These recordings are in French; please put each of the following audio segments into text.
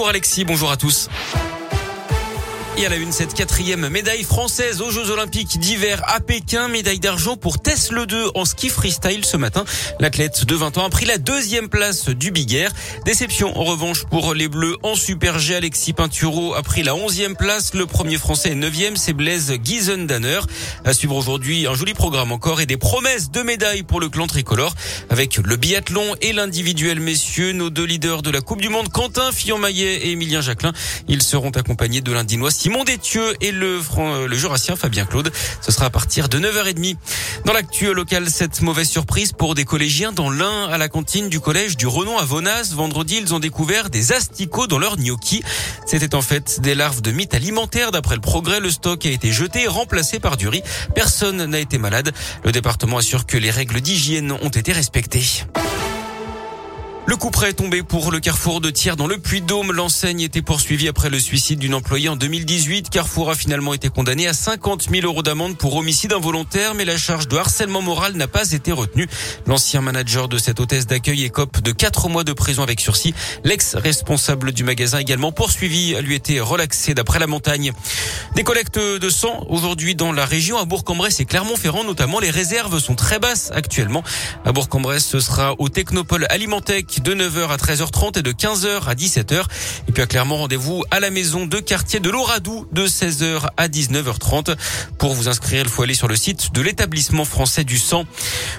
Bonjour Alexis, bonjour à tous. Et à la une, cette quatrième médaille française aux Jeux Olympiques d'hiver à Pékin. Médaille d'argent pour Tesla 2 en ski freestyle ce matin. L'athlète de 20 ans a pris la deuxième place du Big Air. Déception en revanche pour les Bleus en Super G. Alexis Pinturo a pris la onzième place. Le premier français est neuvième, c'est Blaise Giesendanner. À suivre aujourd'hui un joli programme encore et des promesses de médailles pour le clan tricolore avec le biathlon et l'individuel messieurs. Nos deux leaders de la Coupe du Monde, Quentin Fillon-Maillet et Emilien Jacquelin. Ils seront accompagnés de l'Indinois Simon Détieux et le, le Jurassien Fabien Claude. Ce sera à partir de 9h30. Dans l'actu local, cette mauvaise surprise pour des collégiens dans l'un à la cantine du collège du Renon à Vonas. Vendredi, ils ont découvert des asticots dans leur gnocchi. C'était en fait des larves de mythes alimentaires. D'après le progrès, le stock a été jeté et remplacé par du riz. Personne n'a été malade. Le département assure que les règles d'hygiène ont été respectées. Le coup près est tombé pour le Carrefour de Thiers dans le Puy-Dôme. L'enseigne était poursuivie après le suicide d'une employée en 2018. Carrefour a finalement été condamné à 50 000 euros d'amende pour homicide involontaire, mais la charge de harcèlement moral n'a pas été retenue. L'ancien manager de cette hôtesse d'accueil écope de 4 mois de prison avec sursis. L'ex-responsable du magasin également poursuivi a lui été relaxé d'après la montagne. Des collectes de sang aujourd'hui dans la région à Bourg-en-Bresse et Clermont-Ferrand notamment. Les réserves sont très basses actuellement. À Bourg-en-Bresse, ce sera au Technopole Alimentec de 9h à 13h30 et de 15h à 17h. Et puis à Clermont, rendez-vous à la maison de quartier de l'Oradou de 16h à 19h30. Pour vous inscrire, il faut aller sur le site de l'établissement français du sang.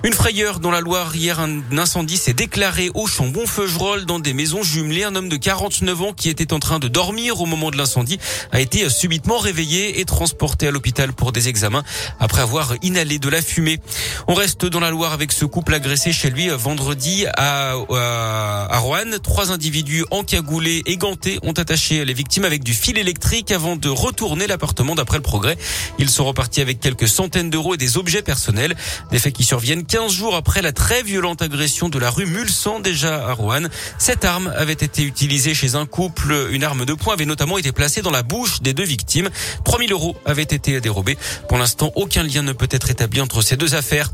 Une frayeur dans la Loire. Hier, un incendie s'est déclaré au Chambon-Feugerolles dans des maisons jumelées. Un homme de 49 ans qui était en train de dormir au moment de l'incendie a été subitement réveillé et transporté à l'hôpital pour des examens après avoir inhalé de la fumée. On reste dans la Loire avec ce couple agressé chez lui vendredi à, à à Rouen. Trois individus encagoulés et gantés ont attaché les victimes avec du fil électrique avant de retourner l'appartement d'après le progrès. Ils sont repartis avec quelques centaines d'euros et des objets personnels. Des faits qui surviennent 15 jours après la très violente agression de la rue Mulsan déjà à Rouen. Cette arme avait été utilisée chez un couple. Une arme de poing avait notamment été placée dans la bouche des deux victimes. 3000 euros avaient été dérobés. Pour l'instant, aucun lien ne peut être établi entre ces deux affaires.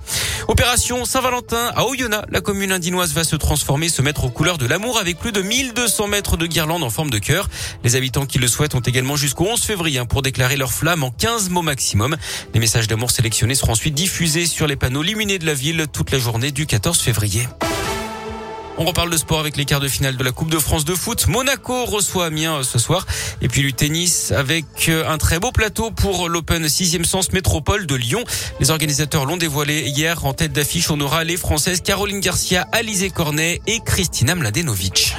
Opération Saint-Valentin à Oyonnax. La commune indinoise va se transformer mettre aux couleurs de l'amour avec plus de 1200 mètres de guirlandes en forme de cœur. Les habitants qui le souhaitent ont également jusqu'au 11 février hein, pour déclarer leur flamme en 15 mots maximum. Les messages d'amour sélectionnés seront ensuite diffusés sur les panneaux luminés de la ville toute la journée du 14 février. On reparle de sport avec les quarts de finale de la Coupe de France de foot. Monaco reçoit Amiens euh, ce soir. Et puis du tennis avec euh, un très beau plateau pour l'Open 6e sens métropole de Lyon. Les organisateurs l'ont dévoilé hier. En tête d'affiche, on aura les Françaises Caroline Garcia, Alizé Cornet et Christina Mladenovic.